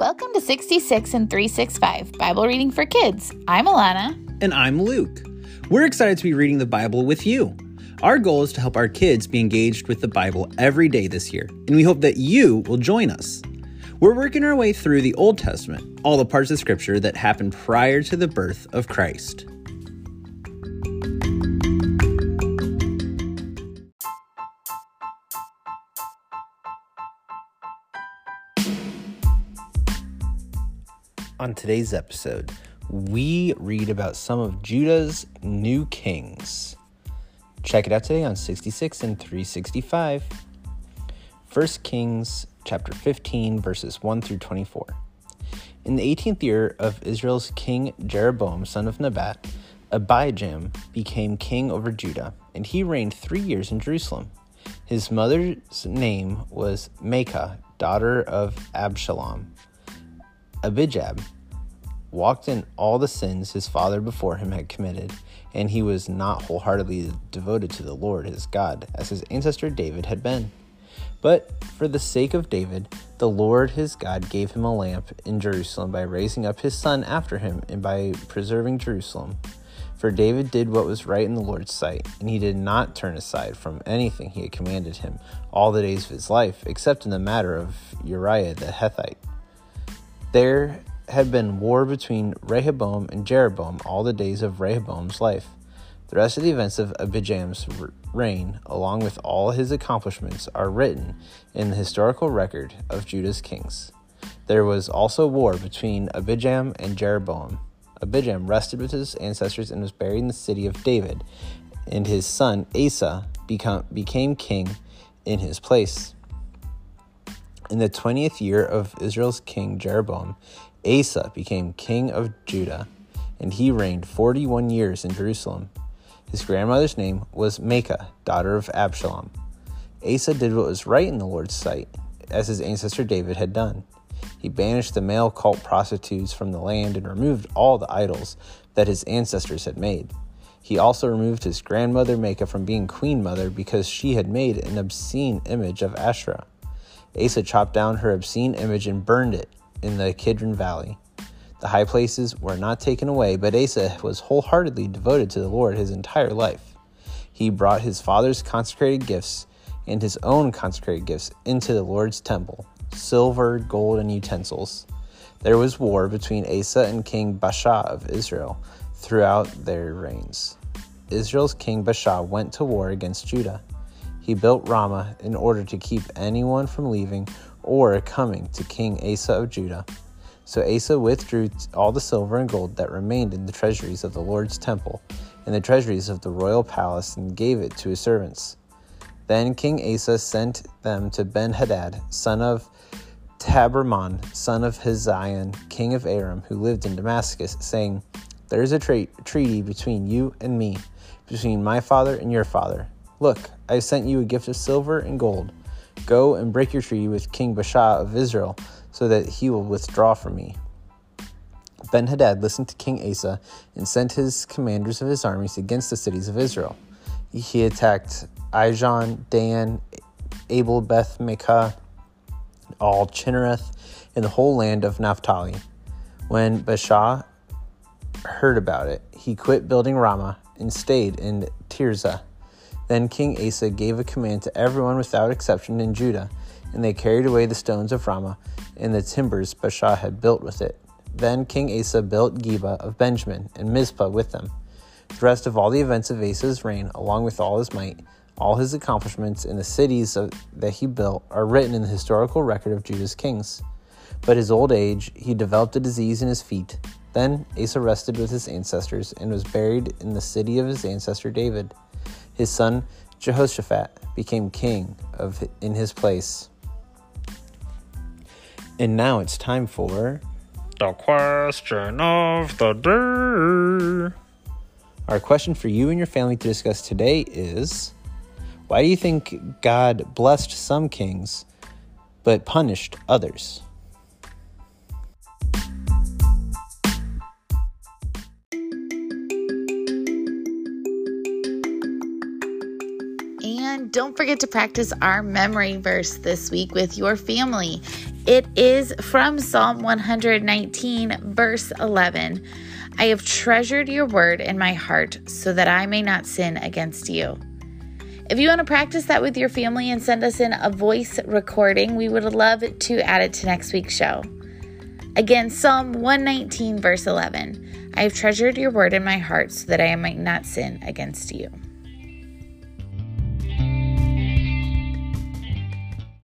Welcome to 66 in 365 Bible Reading for Kids. I'm Alana. And I'm Luke. We're excited to be reading the Bible with you. Our goal is to help our kids be engaged with the Bible every day this year, and we hope that you will join us. We're working our way through the Old Testament, all the parts of Scripture that happened prior to the birth of Christ. On today's episode, we read about some of Judah's new kings. Check it out today on 66 in 365. 1 Kings chapter 15 verses 1 through 24. In the 18th year of Israel's king Jeroboam, son of Nebat, Abijam became king over Judah, and he reigned 3 years in Jerusalem. His mother's name was Maacah, daughter of Absalom. Abijam walked in all the sins his father before him had committed, and he was not wholeheartedly devoted to the Lord his God, as his ancestor David had been. But for the sake of David, the Lord his God gave him a lamp in Jerusalem by raising up his son after him and by preserving Jerusalem. For David did what was right in the Lord's sight, and he did not turn aside from anything he had commanded him all the days of his life, except in the matter of Uriah the Hittite. There had been war between Rehoboam and Jeroboam all the days of Rehoboam's life. The rest of the events of Abijam's reign, along with all his accomplishments, are written in the historical record of Judah's kings. There was also war between Abijam and Jeroboam. Abijam rested with his ancestors and was buried in the city of David, and his son Asa become, became king in his place. In the twentieth year of Israel's king Jeroboam, Asa became king of Judah, and he reigned forty one years in Jerusalem. His grandmother's name was Maacah, daughter of Absalom. Asa did what was right in the Lord's sight, as his ancestor David had done. He banished the male cult prostitutes from the land and removed all the idols that his ancestors had made. He also removed his grandmother Maacah from being queen mother because she had made an obscene image of Asherah. Asa chopped down her obscene image and burned it in the Kidron Valley. The high places were not taken away, but Asa was wholeheartedly devoted to the Lord his entire life. He brought his father's consecrated gifts and his own consecrated gifts into the Lord's temple silver, gold, and utensils. There was war between Asa and King Baasha of Israel throughout their reigns. Israel's king Baasha went to war against Judah. He built Ramah in order to keep anyone from leaving or coming to King Asa of Judah. So Asa withdrew all the silver and gold that remained in the treasuries of the Lord's temple and the treasuries of the royal palace and gave it to his servants. Then King Asa sent them to Ben Hadad, son of Tabrimmon, son of Hezion, king of Aram, who lived in Damascus, saying, There is a tra- treaty between you and me, between my father and your father. Look, I sent you a gift of silver and gold. Go and break your treaty with King Baasha of Israel, so that he will withdraw from me. Ben Hadad listened to King Asa and sent his commanders of his armies against the cities of Israel. He attacked Ijon, Dan, Abel Beth Maacah, all Chinnereth, and the whole land of Naphtali. When Baasha heard about it, he quit building Ramah and stayed in Tirzah. Then King Asa gave a command to everyone without exception in Judah, and they carried away the stones of Ramah and the timbers Baasha had built with it. Then King Asa built Geba of Benjamin and Mizpah with them. The rest of all the events of Asa's reign, along with all his might, all his accomplishments, and the cities that he built, are written in the historical record of Judah's kings. But his old age, he developed a disease in his feet. Then Asa rested with his ancestors and was buried in the city of his ancestor David. His son Jehoshaphat became king of in his place. And now it's time for the question of the day. Our question for you and your family to discuss today is why do you think God blessed some kings but punished others? Don't forget to practice our memory verse this week with your family. It is from Psalm 119, verse 11. I have treasured your word in my heart so that I may not sin against you. If you want to practice that with your family and send us in a voice recording, we would love to add it to next week's show. Again, Psalm 119, verse 11. I have treasured your word in my heart so that I might not sin against you.